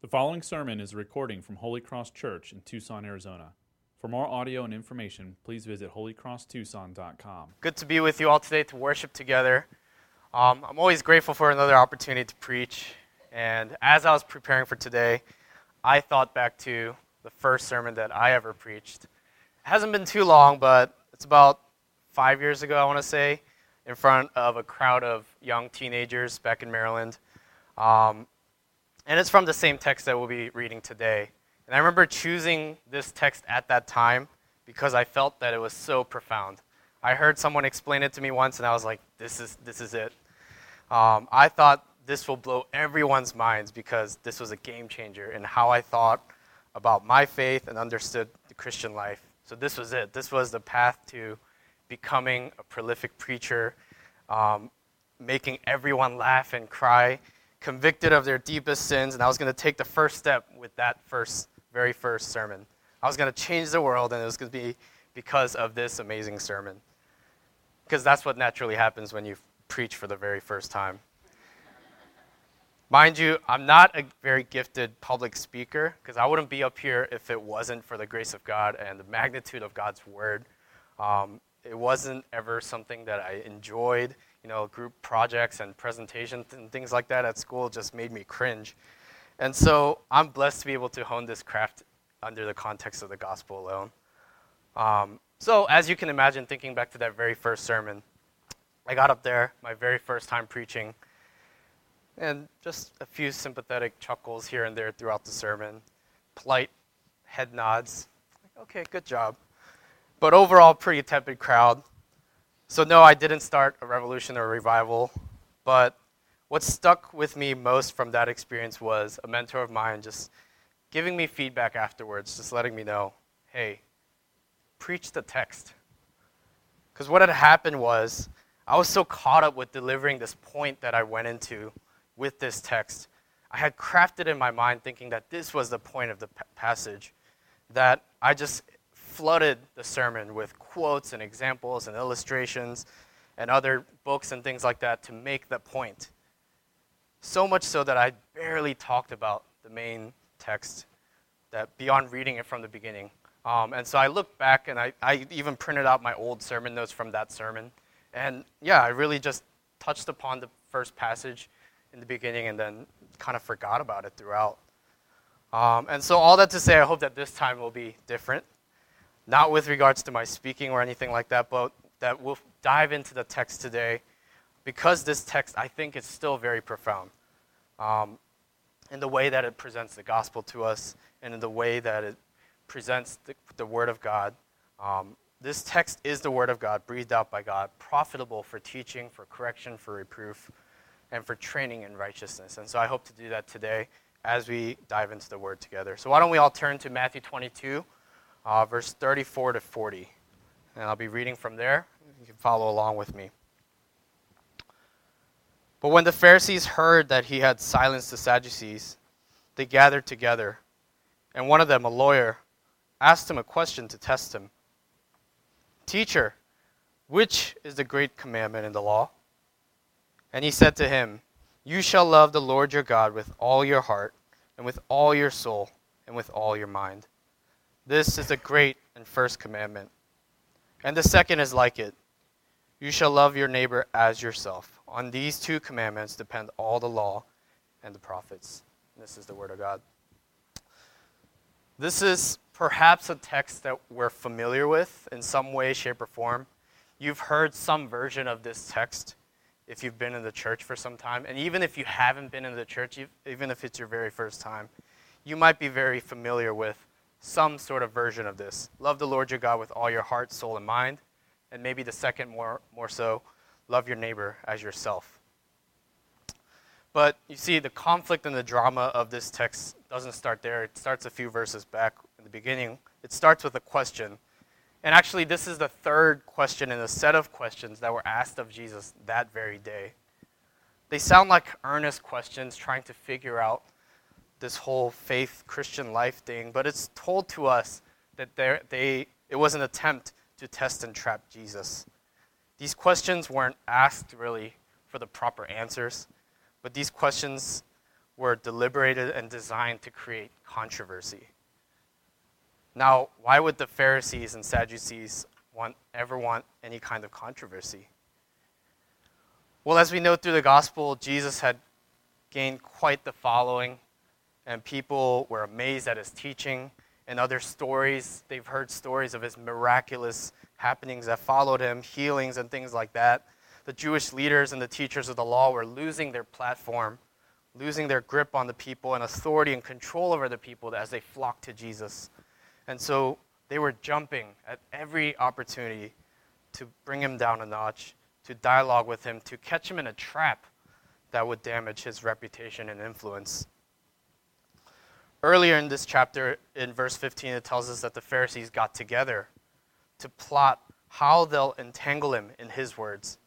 The following sermon is a recording from Holy Cross Church in Tucson, Arizona. For more audio and information, please visit holycrosstucson.com. Good to be with you all today to worship together. Um, I'm always grateful for another opportunity to preach. And as I was preparing for today, I thought back to the first sermon that I ever preached. It hasn't been too long, but it's about five years ago, I want to say, in front of a crowd of young teenagers back in Maryland. Um, and it's from the same text that we'll be reading today. And I remember choosing this text at that time because I felt that it was so profound. I heard someone explain it to me once, and I was like, this is, this is it. Um, I thought this will blow everyone's minds because this was a game changer in how I thought about my faith and understood the Christian life. So this was it. This was the path to becoming a prolific preacher, um, making everyone laugh and cry, convicted of their deepest sins, and I was going to take the first step with that first, very first sermon. I was going to change the world, and it was going to be because of this amazing sermon. Because that's what naturally happens when you preach for the very first time. Mind you, I'm not a very gifted public speaker because I wouldn't be up here if it wasn't for the grace of God and the magnitude of God's word. Um, it wasn't ever something that I enjoyed you know, group projects and presentations and things like that at school just made me cringe. And so I'm blessed to be able to hone this craft under the context of the gospel alone. Um, so, as you can imagine, thinking back to that very first sermon, I got up there, my very first time preaching, and just a few sympathetic chuckles here and there throughout the sermon, polite head nods. Okay, good job. But overall, pretty tepid crowd. So, no, I didn't start a revolution or a revival, but what stuck with me most from that experience was a mentor of mine just giving me feedback afterwards, just letting me know, hey, preach the text. Because what had happened was, I was so caught up with delivering this point that I went into with this text. I had crafted in my mind thinking that this was the point of the passage, that I just flooded the sermon with quotes and examples and illustrations and other books and things like that to make the point. So much so that I barely talked about the main text, that beyond reading it from the beginning. Um, and so I looked back and I, I even printed out my old sermon notes from that sermon. And yeah, I really just touched upon the first passage in the beginning and then kind of forgot about it throughout. Um, and so, all that to say, I hope that this time will be different not with regards to my speaking or anything like that, but that we'll dive into the text today because this text, I think, is still very profound um, in the way that it presents the gospel to us and in the way that it presents the, the Word of God. Um, this text is the Word of God, breathed out by God, profitable for teaching, for correction, for reproof, and for training in righteousness. And so I hope to do that today as we dive into the Word together. So why don't we all turn to Matthew 22? Uh, verse 34 to 40. And I'll be reading from there. You can follow along with me. But when the Pharisees heard that he had silenced the Sadducees, they gathered together. And one of them, a lawyer, asked him a question to test him Teacher, which is the great commandment in the law? And he said to him, You shall love the Lord your God with all your heart, and with all your soul, and with all your mind this is the great and first commandment. And the second is like it You shall love your neighbor as yourself. On these two commandments depend all the law and the prophets. This is the word of God. This is perhaps a text that we're familiar with in some way, shape, or form. You've heard some version of this text if you've been in the church for some time. And even if you haven't been in the church, even if it's your very first time, you might be very familiar with some sort of version of this. Love the Lord your God with all your heart, soul, and mind. And maybe the second more, more so, love your neighbor as yourself. But you see, the conflict and the drama of this text doesn't start there. It starts a few verses back in the beginning. It starts with a question. And actually, this is the third question in a set of questions that were asked of Jesus that very day. They sound like earnest questions trying to figure out this whole faith Christian life thing, but it's told to us that they, it was an attempt to test and trap Jesus. These questions weren't asked really for the proper answers, but these questions were deliberated and designed to create controversy. Now, why would the Pharisees and Sadducees want, ever want any kind of controversy? Well, as we know through the gospel, Jesus had gained quite the following, and people were amazed at his teaching. And other stories, they've heard stories of his miraculous happenings that followed him, healings and things like that. The Jewish leaders and the teachers of the law were losing their platform, losing their grip on the people and authority and control over the people as they flocked to Jesus. And so they were jumping at every opportunity to bring him down a notch, to dialogue with him, to catch him in a trap that would damage his reputation and influence. Earlier in this chapter, in verse 15, it tells us that the Pharisees got together to plot how they'll entangle him in his words.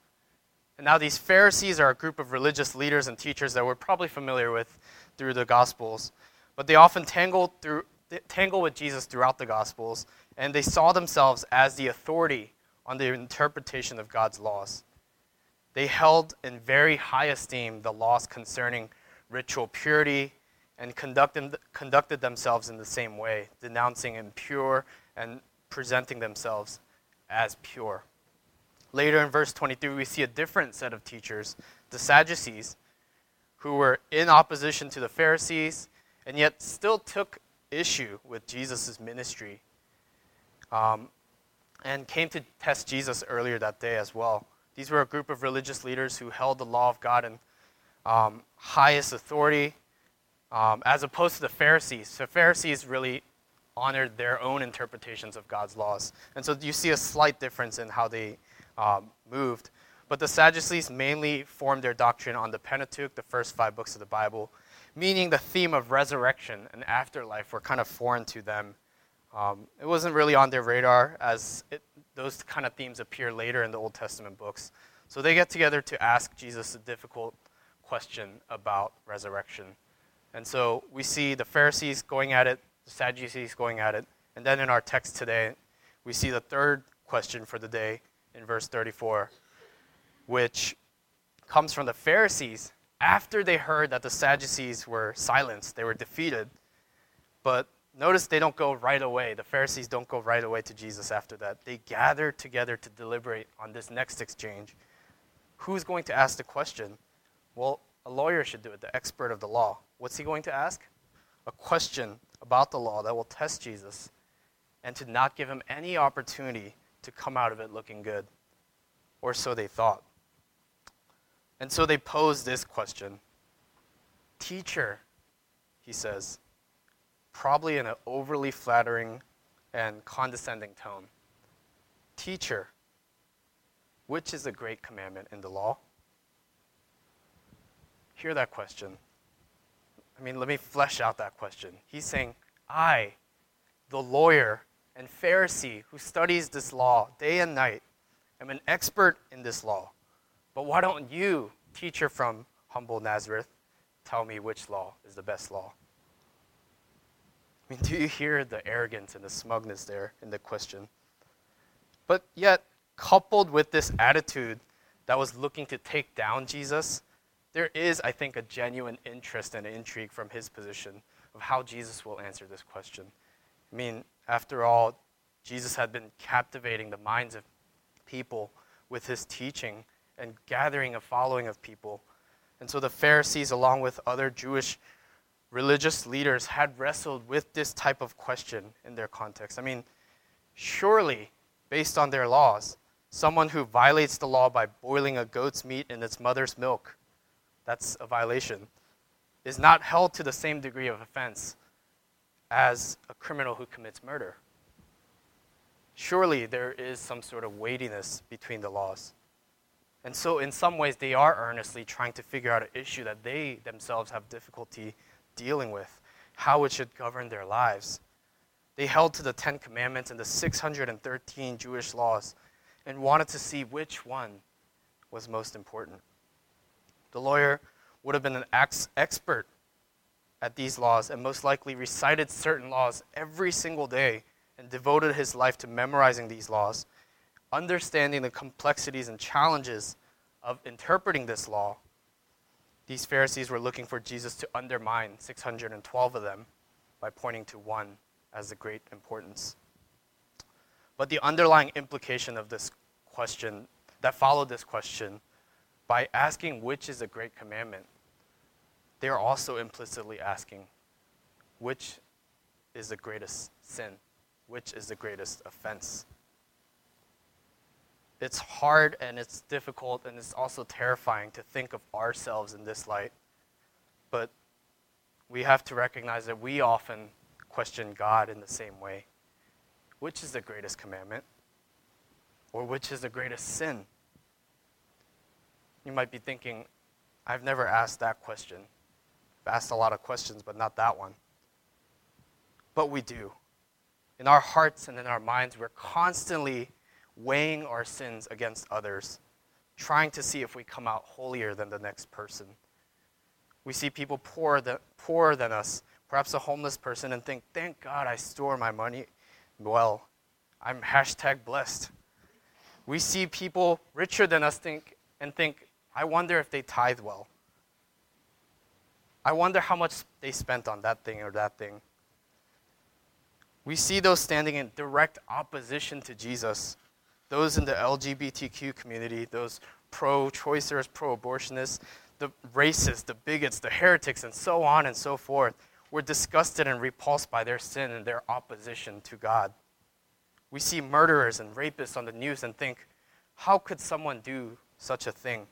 And now, these Pharisees are a group of religious leaders and teachers that we're probably familiar with through the Gospels, but they often tangle, through, tangle with Jesus throughout the Gospels, and they saw themselves as the authority on the interpretation of God's laws. They held in very high esteem the laws concerning ritual purity and conducted, themselves in the same way, denouncing impure and presenting themselves as pure. Later in verse 23, we see a different set of teachers, the Sadducees, who were in opposition to the Pharisees and yet still took issue with Jesus' ministry um, and came to test Jesus earlier that day as well. These were a group of religious leaders who held the law of God in um, highest authority, um, as opposed to the Pharisees. The Pharisees really honored their own interpretations of God's laws. And so you see a slight difference in how they um, moved. But the Sadducees mainly formed their doctrine on the Pentateuch, the first five books of the Bible, meaning the theme of resurrection and afterlife were kind of foreign to them. Um, it wasn't really on their radar as it, those kind of themes appear later in the Old Testament books. So they get together to ask Jesus a difficult question about resurrection. And so we see the Pharisees going at it, the Sadducees going at it, and then in our text today, we see the third question for the day in verse 34, which comes from the Pharisees after they heard that the Sadducees were silenced, they were defeated. But notice they don't go right away. The Pharisees don't go right away to Jesus after that. They gather together to deliberate on this next exchange. Who's going to ask the question? Well, a lawyer should do it, the expert of the law. What's he going to ask? A question about the law that will test Jesus and to not give him any opportunity to come out of it looking good. Or so they thought. And so they posed this question Teacher, he says, probably in an overly flattering and condescending tone. Teacher, which is the great commandment in the law? Hear that question. I mean, let me flesh out that question. He's saying, I, the lawyer and Pharisee who studies this law day and night, am an expert in this law. But why don't you, teacher from humble Nazareth, tell me which law is the best law? I mean, do you hear the arrogance and the smugness there in the question? But yet, coupled with this attitude that was looking to take down Jesus, there is, I think, a genuine interest and intrigue from his position of how Jesus will answer this question. I mean, after all, Jesus had been captivating the minds of people with his teaching and gathering a following of people. And so the Pharisees, along with other Jewish religious leaders, had wrestled with this type of question in their context. I mean, surely, based on their laws, someone who violates the law by boiling a goat's meat in its mother's milk, that's a violation, is not held to the same degree of offense as a criminal who commits murder. Surely there is some sort of weightiness between the laws. And so, in some ways, they are earnestly trying to figure out an issue that they themselves have difficulty dealing with, how it should govern their lives. They held to the Ten Commandments and the 613 Jewish laws and wanted to see which one was most important. The lawyer would have been an ex- expert at these laws and most likely recited certain laws every single day and devoted his life to memorizing these laws understanding the complexities and challenges of interpreting this law, These Pharisees were looking for Jesus to undermine 612 of them by pointing to one as the great importance. But the underlying implication of this question that followed this question by asking which is a great commandment, they are also implicitly asking which is the greatest sin, which is the greatest offense. It's hard and it's difficult and it's also terrifying to think of ourselves in this light. But we have to recognize that we often question God in the same way. Which is the greatest commandment? Or which is the greatest sin? You might be thinking, I've never asked that question. I've asked a lot of questions, but not that one. But we do. In our hearts and in our minds, we're constantly weighing our sins against others, trying to see if we come out holier than the next person. We see people poorer than, poorer than us, perhaps a homeless person, and think, thank God I store my money well. I'm hashtag blessed. We see people richer than us think, and think, I wonder if they tithe well. I wonder how much they spent on that thing or that thing. We see those standing in direct opposition to Jesus, those in the LGBTQ community, those pro choicers, pro abortionists, the racists, the bigots, the heretics, and so on and so forth, were disgusted and repulsed by their sin and their opposition to God. We see murderers and rapists on the news and think, how could someone do such a thing?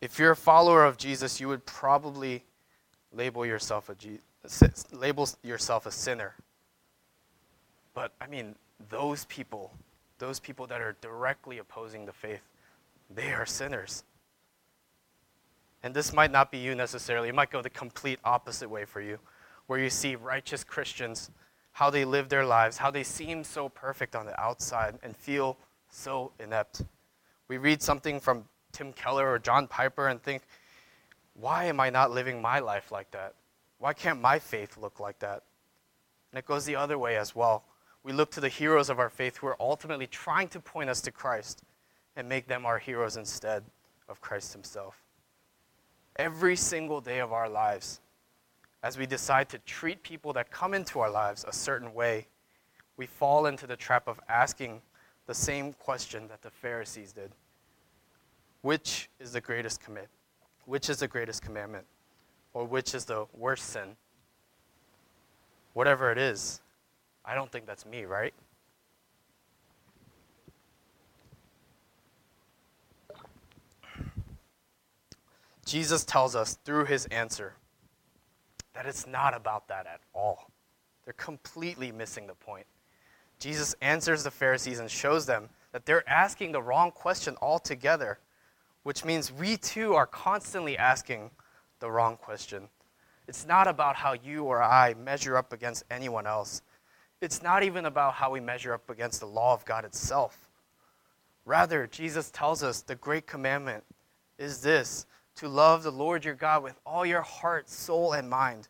If you're a follower of Jesus, you would probably label yourself a label yourself a sinner. But I mean, those people, those people that are directly opposing the faith, they are sinners. And this might not be you necessarily. It might go the complete opposite way for you, where you see righteous Christians, how they live their lives, how they seem so perfect on the outside and feel so inept. We read something from Tim Keller or John Piper and think, why am I not living my life like that? Why can't my faith look like that? And it goes the other way as well. We look to the heroes of our faith who are ultimately trying to point us to Christ and make them our heroes instead of Christ Himself. Every single day of our lives, as we decide to treat people that come into our lives a certain way, we fall into the trap of asking the same question that the Pharisees did which is the greatest commit? Which is the greatest commandment? Or which is the worst sin? Whatever it is, I don't think that's me, right? Jesus tells us through his answer that it's not about that at all. They're completely missing the point. Jesus answers the Pharisees and shows them that they're asking the wrong question altogether which means we too are constantly asking the wrong question. It's not about how you or I measure up against anyone else. It's not even about how we measure up against the law of God itself. Rather, Jesus tells us the great commandment is this to love the Lord your God with all your heart, soul, and mind.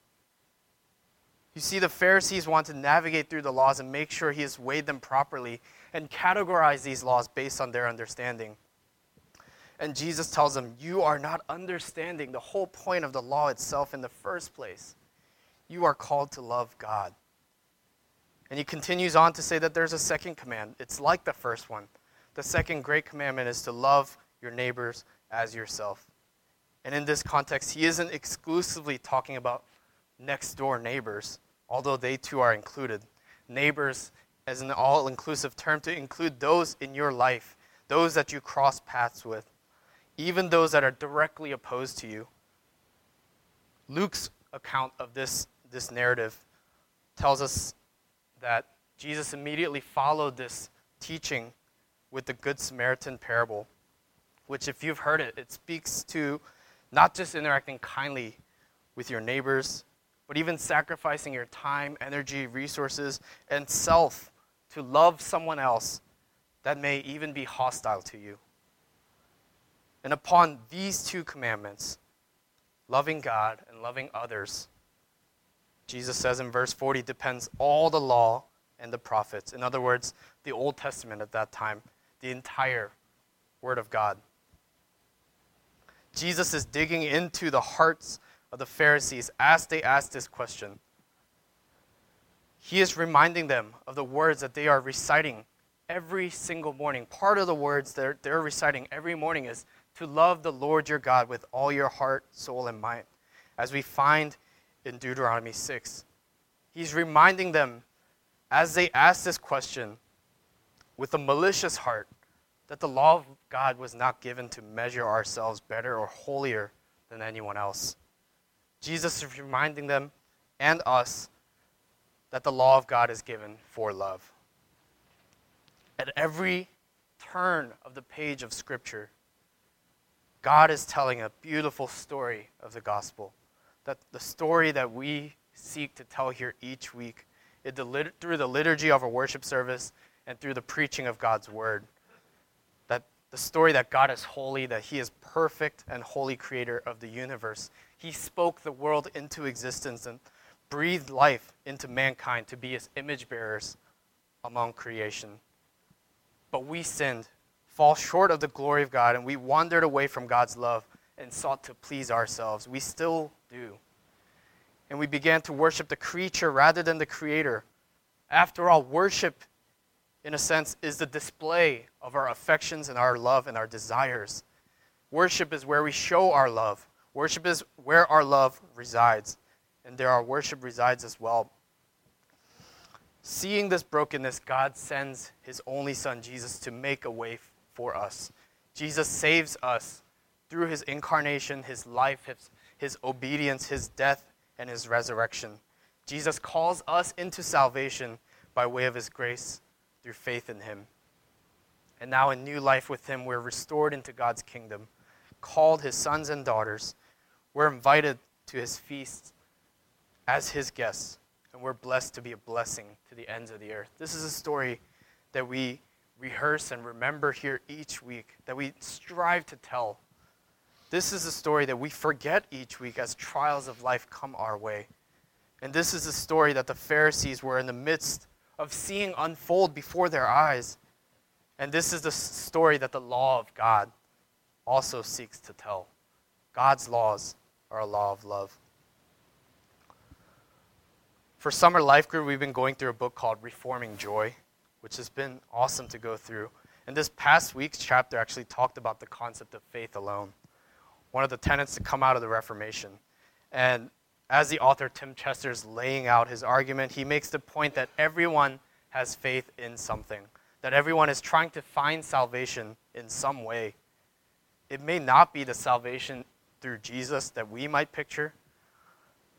You see, the Pharisees want to navigate through the laws and make sure he has weighed them properly and categorize these laws based on their understanding. And Jesus tells them, You are not understanding the whole point of the law itself in the first place. You are called to love God. And he continues on to say that there's a second command. It's like the first one. The second great commandment is to love your neighbors as yourself. And in this context, he isn't exclusively talking about next door neighbors, although they too are included. Neighbors as an all inclusive term to include those in your life, those that you cross paths with even those that are directly opposed to you. Luke's account of this, this narrative tells us that Jesus immediately followed this teaching with the Good Samaritan parable, which, if you've heard it, it speaks to not just interacting kindly with your neighbors, but even sacrificing your time, energy, resources, and self to love someone else that may even be hostile to you. And upon these two commandments, loving God and loving others, Jesus says in verse 40, depends all the law and the prophets. In other words, the Old Testament at that time, the entire Word of God. Jesus is digging into the hearts of the Pharisees as they ask this question. He is reminding them of the words that they are reciting every single morning. Part of the words they're, they're reciting every morning is to love the Lord your God with all your heart, soul, and mind, as we find in Deuteronomy 6. He's reminding them as they ask this question with a malicious heart that the law of God was not given to measure ourselves better or holier than anyone else. Jesus is reminding them and us that the law of God is given for love. At every turn of the page of Scripture, God is telling a beautiful story of the gospel. That the story that we seek to tell here each week the, through the liturgy of our worship service and through the preaching of God's word. That the story that God is holy, that He is perfect and holy creator of the universe. He spoke the world into existence and breathed life into mankind to be His image bearers among creation. But we sinned, fall short of the glory of God, and we wandered away from God's love and sought to please ourselves. We still do and we began to worship the creature rather than the creator. After all, worship, in a sense, is the display of our affections and our love and our desires. Worship is where we show our love. Worship is where our love resides. And there our worship resides as well. Seeing this brokenness, God sends his only Son, Jesus, to make a way for us. Jesus saves us through his incarnation, his life, his, his obedience, his death, and his resurrection. Jesus calls us into salvation by way of his grace through faith in him. And now, in new life with him, we're restored into God's kingdom, called his sons and daughters. We're invited to his feasts as his guests, and we're blessed to be a blessing to the ends of the earth. This is a story that we rehearse and remember here each week, that we strive to tell this is a story that we forget each week as trials of life come our way. And this is a story that the Pharisees were in the midst of seeing unfold before their eyes. And this is the story that the law of God also seeks to tell. God's laws are a law of love. For Summer Life Group, we've been going through a book called Reforming Joy, which has been awesome to go through. And this past week's chapter actually talked about the concept of faith alone one of the tenets to come out of the Reformation. And as the author Tim Chester is laying out his argument, he makes the point that everyone has faith in something, that everyone is trying to find salvation in some way. It may not be the salvation through Jesus that we might picture,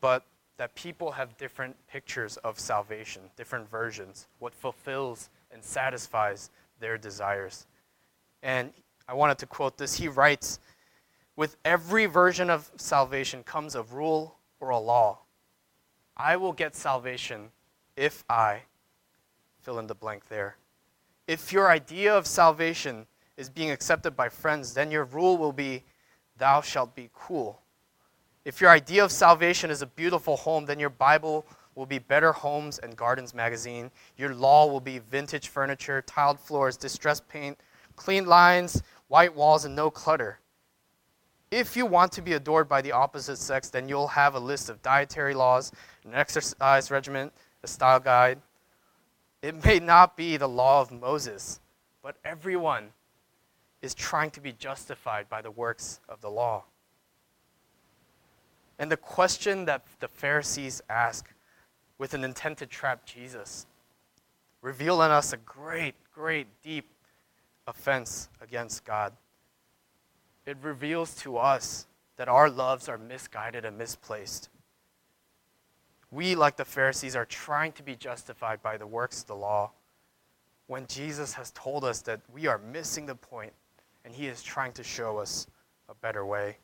but that people have different pictures of salvation, different versions, what fulfills and satisfies their desires. And I wanted to quote this. He writes, with every version of salvation comes a rule or a law. I will get salvation if I fill in the blank there. If your idea of salvation is being accepted by friends, then your rule will be, Thou shalt be cool. If your idea of salvation is a beautiful home, then your Bible will be Better Homes and Gardens magazine. Your law will be vintage furniture, tiled floors, distressed paint, clean lines, white walls, and no clutter. If you want to be adored by the opposite sex, then you'll have a list of dietary laws, an exercise regimen, a style guide. It may not be the law of Moses, but everyone is trying to be justified by the works of the law. And the question that the Pharisees ask with an intent to trap Jesus reveal in us a great, great, deep offense against God it reveals to us that our loves are misguided and misplaced. We, like the Pharisees, are trying to be justified by the works of the law when Jesus has told us that we are missing the point and he is trying to show us a better way.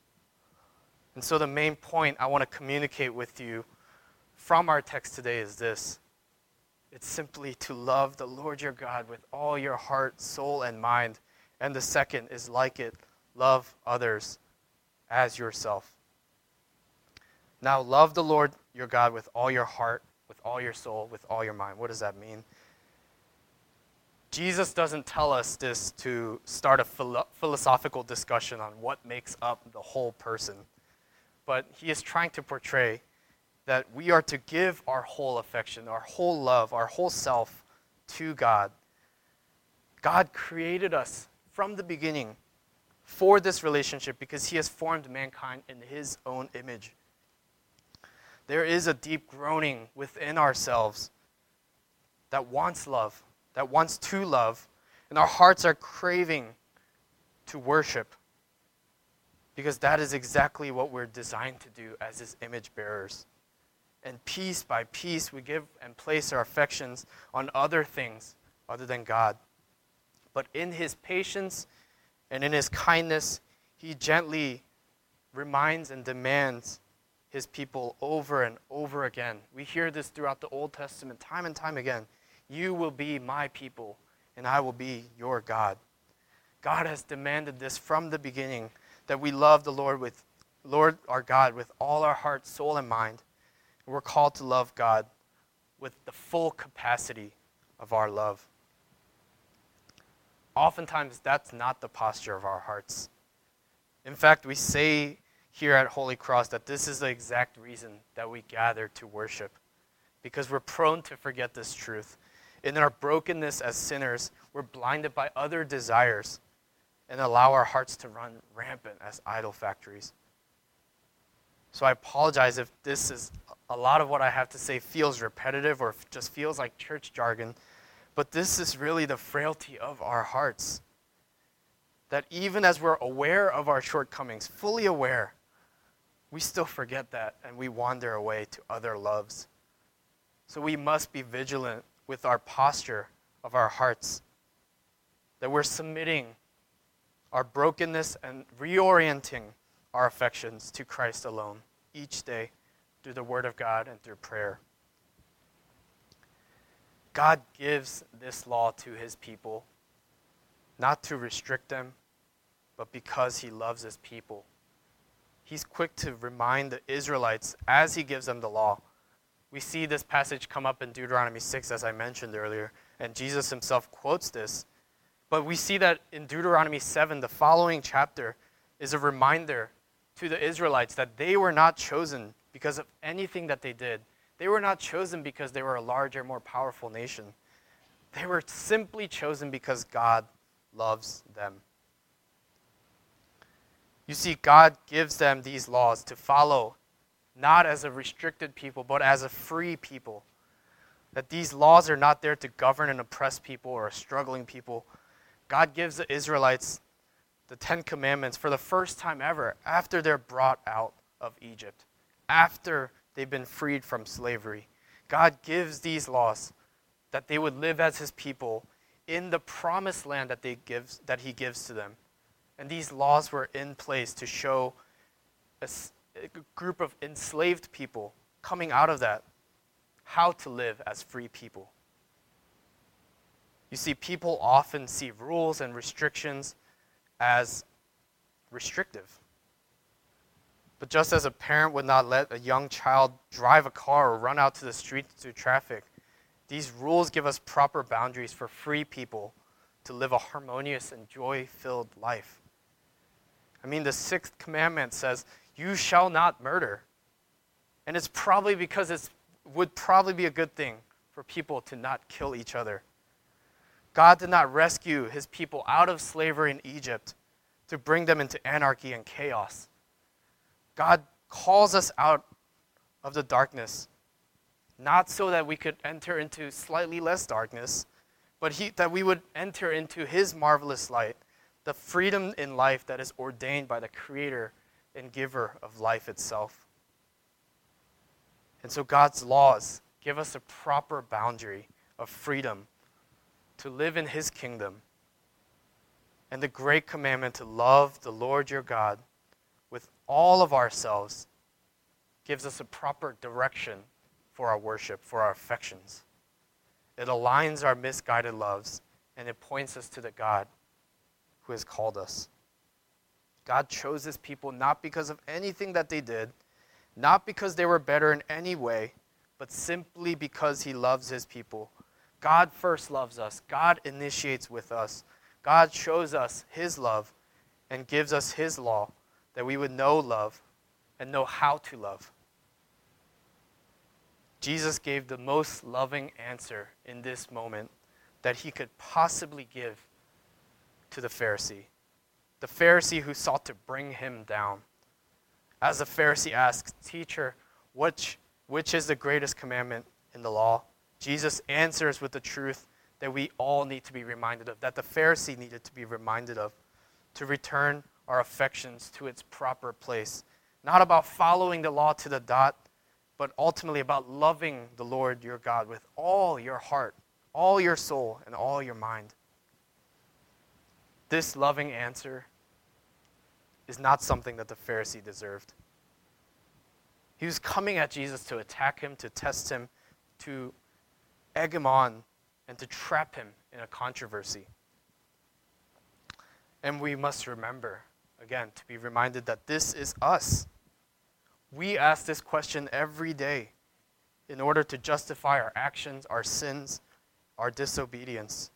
And so, the main point I want to communicate with you from our text today is this it's simply to love the Lord your God with all your heart, soul, and mind. And the second is like it love others as yourself. Now, love the Lord your God with all your heart, with all your soul, with all your mind. What does that mean? Jesus doesn't tell us this to start a philo- philosophical discussion on what makes up the whole person, but he is trying to portray that we are to give our whole affection, our whole love, our whole self to God. God created us from the beginning for this relationship because he has formed mankind in his own image. There is a deep groaning within ourselves that wants love, that wants to love, and our hearts are craving to worship because that is exactly what we're designed to do as his image bearers. And piece by piece, we give and place our affections on other things other than God. But in his patience and in his kindness, he gently reminds and demands his people over and over again. We hear this throughout the Old Testament time and time again. You will be my people, and I will be your God. God has demanded this from the beginning that we love the Lord with Lord our God with all our heart, soul, and mind. And we're called to love God with the full capacity of our love. Oftentimes, that's not the posture of our hearts. In fact, we say here at Holy Cross that this is the exact reason that we gather to worship, because we're prone to forget this truth. In our brokenness as sinners, we're blinded by other desires and allow our hearts to run rampant as idol factories. So I apologize if this is a lot of what I have to say feels repetitive or just feels like church jargon. But this is really the frailty of our hearts. That even as we're aware of our shortcomings, fully aware, we still forget that and we wander away to other loves. So we must be vigilant with our posture of our hearts. That we're submitting our brokenness and reorienting our affections to Christ alone each day through the Word of God and through prayer. God gives this law to his people, not to restrict them, but because he loves his people. He's quick to remind the Israelites as he gives them the law. We see this passage come up in Deuteronomy 6, as I mentioned earlier, and Jesus himself quotes this. But we see that in Deuteronomy 7, the following chapter, is a reminder to the Israelites that they were not chosen because of anything that they did they were not chosen because they were a larger, more powerful nation. They were simply chosen because God loves them. You see, God gives them these laws to follow, not as a restricted people, but as a free people. That these laws are not there to govern and oppress people or a struggling people. God gives the Israelites the Ten Commandments for the first time ever after they're brought out of Egypt, after they've been freed from slavery. God gives these laws that they would live as his people in the promised land that, they gives, that he gives to them. And these laws were in place to show a, a group of enslaved people coming out of that how to live as free people. You see, people often see rules and restrictions as restrictive. But just as a parent would not let a young child drive a car or run out to the street through traffic, these rules give us proper boundaries for free people to live a harmonious and joy filled life. I mean, the sixth commandment says, You shall not murder. And it's probably because it would probably be a good thing for people to not kill each other. God did not rescue his people out of slavery in Egypt to bring them into anarchy and chaos. God calls us out of the darkness, not so that we could enter into slightly less darkness, but he, that we would enter into His marvelous light, the freedom in life that is ordained by the Creator and Giver of life itself. And so God's laws give us a proper boundary of freedom to live in His kingdom. And the great commandment to love the Lord your God with all of ourselves gives us a proper direction for our worship, for our affections. It aligns our misguided loves and it points us to the God who has called us. God chose his people not because of anything that they did, not because they were better in any way, but simply because he loves his people, God first loves us, God initiates with us, God shows us His love and gives us His law that we would know love and know how to love. Jesus gave the most loving answer in this moment that he could possibly give to the Pharisee, the Pharisee who sought to bring him down. As the Pharisee asks, Teacher, which, which is the greatest commandment in the law? Jesus answers with the truth that we all need to be reminded of, that the Pharisee needed to be reminded of, to return our affections to its proper place. Not about following the law to the dot, but ultimately about loving the Lord your God with all your heart, all your soul, and all your mind. This loving answer is not something that the Pharisee deserved. He was coming at Jesus to attack him, to test him, to egg him on, and to trap him in a controversy. And we must remember, again, to be reminded that this is us. We ask this question every day in order to justify our actions, our sins, our disobedience.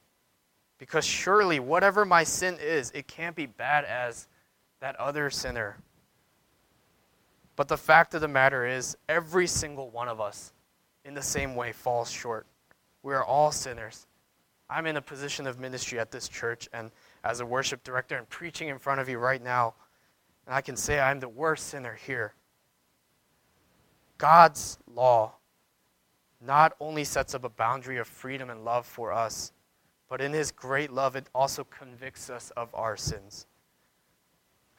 Because surely, whatever my sin is, it can't be bad as that other sinner. But the fact of the matter is, every single one of us, in the same way, falls short. We are all sinners. I'm in a position of ministry at this church, and as a worship director and preaching in front of you right now, and I can say I'm the worst sinner here. God's law not only sets up a boundary of freedom and love for us, but in His great love, it also convicts us of our sins.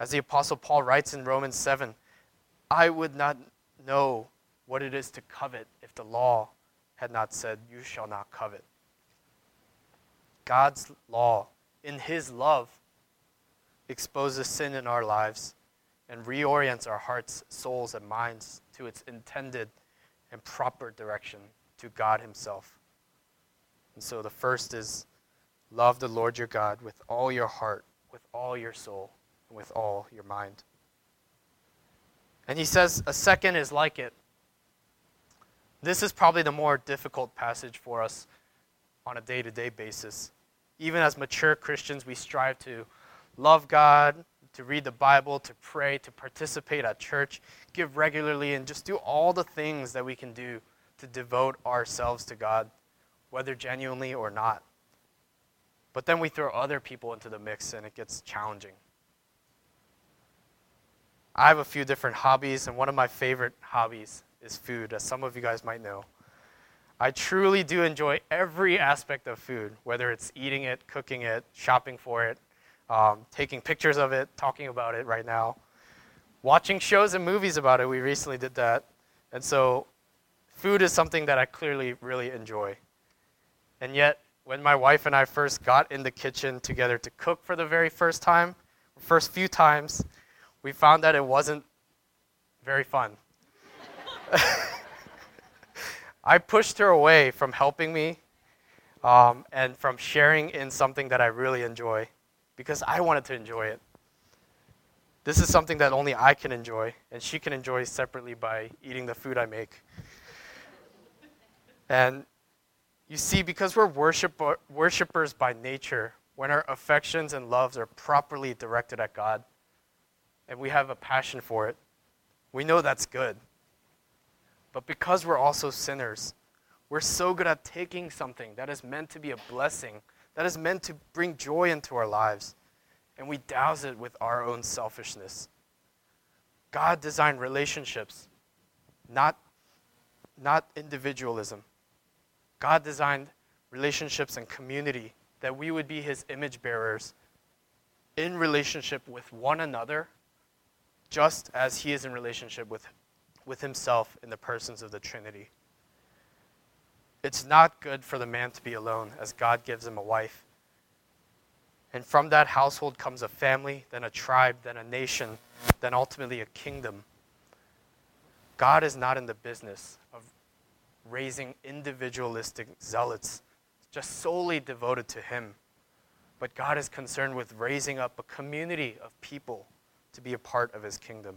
As the Apostle Paul writes in Romans 7, I would not know what it is to covet if the law had not said, You shall not covet. God's law, in His love, exposes sin in our lives and reorients our hearts, souls, and minds to its intended and proper direction to God Himself. And so the first is love the Lord your God with all your heart, with all your soul, and with all your mind. And he says a second is like it. This is probably the more difficult passage for us on a day to day basis. Even as mature Christians, we strive to love God, to read the Bible, to pray, to participate at church, give regularly, and just do all the things that we can do to devote ourselves to God, whether genuinely or not. But then we throw other people into the mix and it gets challenging. I have a few different hobbies, and one of my favorite hobbies is food, as some of you guys might know. I truly do enjoy every aspect of food, whether it's eating it, cooking it, shopping for it, um, taking pictures of it, talking about it right now, watching shows and movies about it. We recently did that. And so, food is something that I clearly really enjoy. And yet, when my wife and I first got in the kitchen together to cook for the very first time, first few times, we found that it wasn't very fun. I pushed her away from helping me um, and from sharing in something that I really enjoy because I wanted to enjoy it. This is something that only I can enjoy, and she can enjoy separately by eating the food I make. And you see, because we're worship, worshipers by nature, when our affections and loves are properly directed at God, and we have a passion for it, we know that's good. But because we're also sinners, we're so good at taking something that is meant to be a blessing that is meant to bring joy into our lives, and we douse it with our own selfishness. God designed relationships, not, not individualism. God designed relationships and community that we would be his image bearers in relationship with one another, just as he is in relationship with, with himself in the persons of the Trinity. It's not good for the man to be alone, as God gives him a wife. And from that household comes a family, then a tribe, then a nation, then ultimately a kingdom. God is not in the business of raising individualistic zealots just solely devoted to Him. But God is concerned with raising up a community of people to be a part of His kingdom.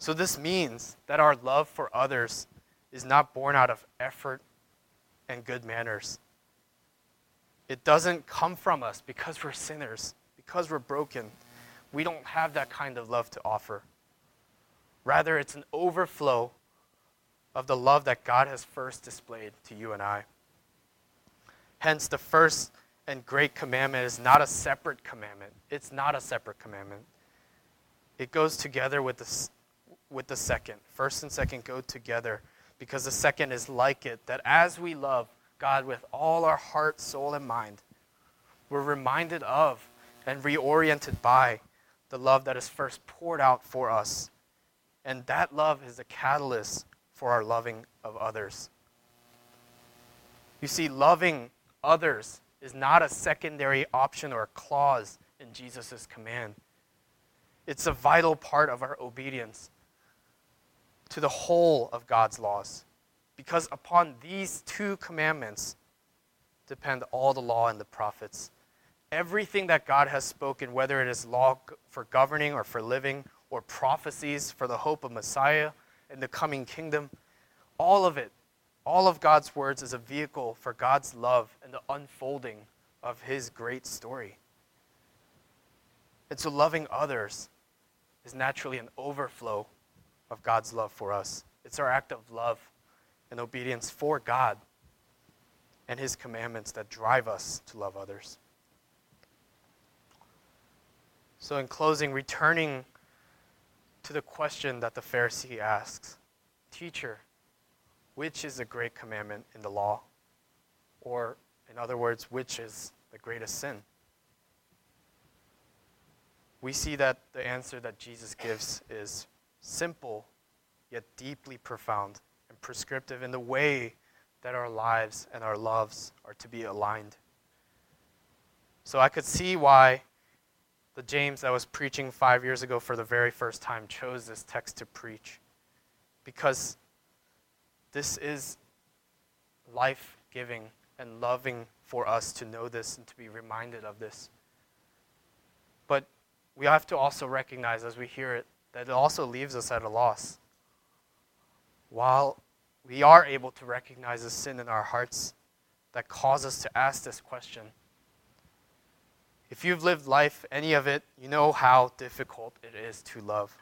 So, this means that our love for others is not born out of effort and good manners. It doesn't come from us because we're sinners, because we're broken. We don't have that kind of love to offer. Rather, it's an overflow of the love that God has first displayed to you and I. Hence, the first and great commandment is not a separate commandment. It's not a separate commandment. It goes together with the, with the second. First and second go together because the second is like it that as we love God with all our heart, soul, and mind, we're reminded of and reoriented by the love that is first poured out for us. And that love is the catalyst for our loving of others. You see, loving others is not a secondary option or a clause in Jesus' command. It's a vital part of our obedience to the whole of God's laws. Because upon these two commandments depend all the law and the prophets. Everything that God has spoken, whether it is law for governing or for living, or prophecies for the hope of Messiah and the coming kingdom, all of it all of God's words is a vehicle for God's love and the unfolding of His great story. And so, loving others is naturally an overflow of God's love for us. It's our act of love and obedience for God and His commandments that drive us to love others. So, in closing, returning to the question that the Pharisee asks Teacher, which is the great commandment in the law? Or, in other words, which is the greatest sin? We see that the answer that Jesus gives is simple, yet deeply profound and prescriptive in the way that our lives and our loves are to be aligned. So I could see why the James that was preaching five years ago for the very first time chose this text to preach. Because this is life giving and loving for us to know this and to be reminded of this. But we have to also recognize as we hear it that it also leaves us at a loss. While we are able to recognize the sin in our hearts that cause us to ask this question, if you've lived life, any of it, you know how difficult it is to love.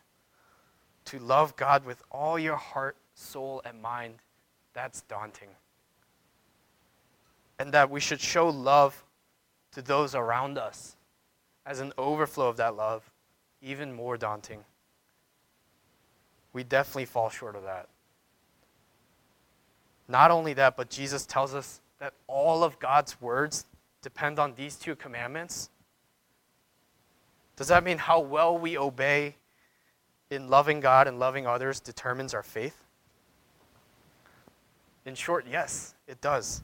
To love God with all your heart, soul, and mind, that's daunting. And that we should show love to those around us as an overflow of that love, even more daunting. We definitely fall short of that. Not only that, but Jesus tells us that all of God's words depend on these two commandments. Does that mean how well we obey in loving God and loving others determines our faith? In short, yes, it does.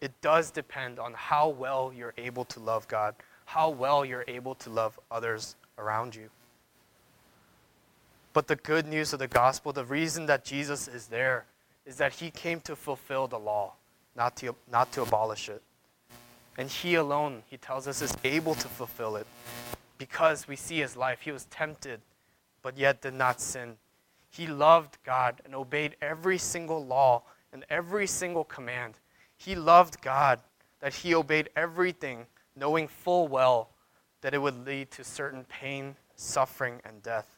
It does depend on how well you're able to love God, how well you're able to love others around you. But the good news of the gospel, the reason that Jesus is there, is that he came to fulfill the law, not to, not to abolish it. And he alone, he tells us, is able to fulfill it because we see his life. He was tempted, but yet did not sin. He loved God and obeyed every single law and every single command. He loved God, that he obeyed everything, knowing full well that it would lead to certain pain, suffering, and death.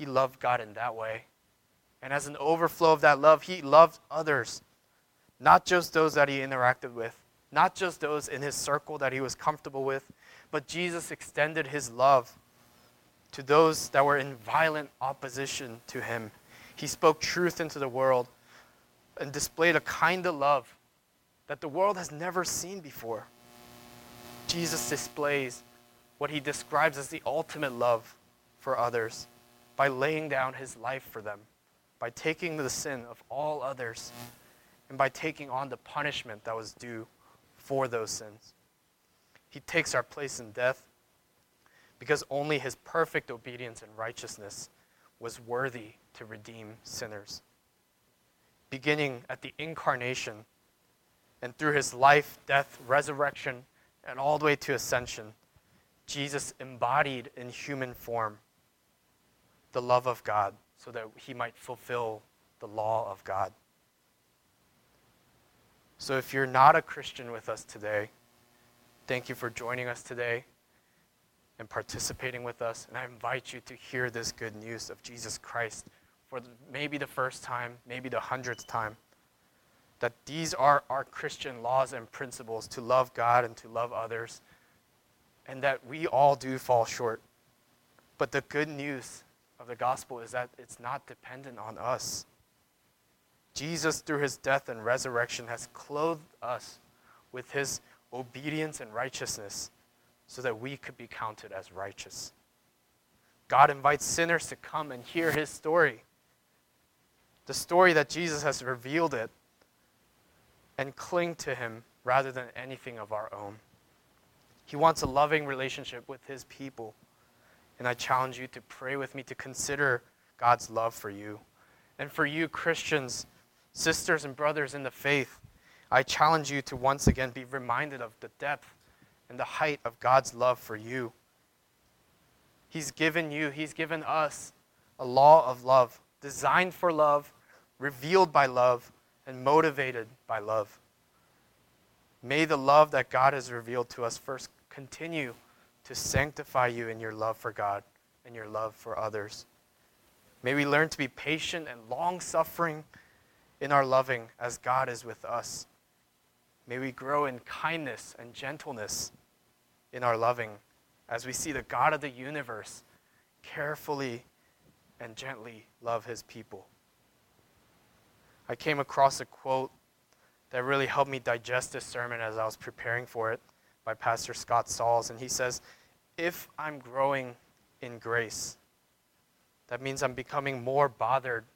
He loved God in that way. And as an overflow of that love, he loved others, not just those that he interacted with, not just those in his circle that he was comfortable with, but Jesus extended his love to those that were in violent opposition to him. He spoke truth into the world and displayed a kind of love that the world has never seen before. Jesus displays what he describes as the ultimate love for others by laying down his life for them, by taking the sin of all others, and by taking on the punishment that was due for those sins. He takes our place in death because only his perfect obedience and righteousness was worthy to redeem sinners. Beginning at the incarnation and through his life, death, resurrection, and all the way to ascension, Jesus embodied in human form the love of God so that he might fulfill the law of God. So if you're not a Christian with us today, thank you for joining us today and participating with us. And I invite you to hear this good news of Jesus Christ for maybe the first time, maybe the hundredth time. That these are our Christian laws and principles to love God and to love others, and that we all do fall short. But the good news of the gospel is that it's not dependent on us. Jesus, through his death and resurrection, has clothed us with his obedience and righteousness so that we could be counted as righteous. God invites sinners to come and hear his story. The story that Jesus has revealed it and cling to him rather than anything of our own. He wants a loving relationship with his people. And I challenge you to pray with me to consider God's love for you. And for you, Christians, sisters and brothers in the faith, I challenge you to once again be reminded of the depth and the height of God's love for you. He's given you, He's given us a law of love, designed for love, revealed by love, and motivated by love. May the love that God has revealed to us first continue to sanctify you in your love for God and your love for others. May we learn to be patient and long suffering in our loving as God is with us. May we grow in kindness and gentleness in our loving as we see the God of the universe carefully and gently love his people. I came across a quote that really helped me digest this sermon as I was preparing for it by Pastor Scott Sauls, and he says, If I'm growing in grace, that means I'm becoming more bothered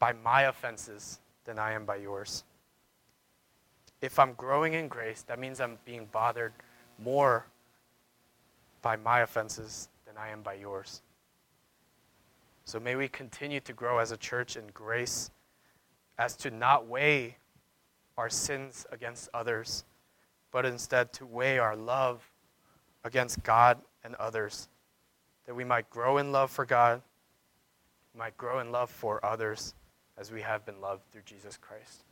by my offenses than I am by yours. If I'm growing in grace, that means I'm being bothered more by my offenses than I am by yours. So may we continue to grow as a church in grace as to not weigh our sins against others, but instead to weigh our love against God and others, that we might grow in love for God, might grow in love for others as we have been loved through Jesus Christ.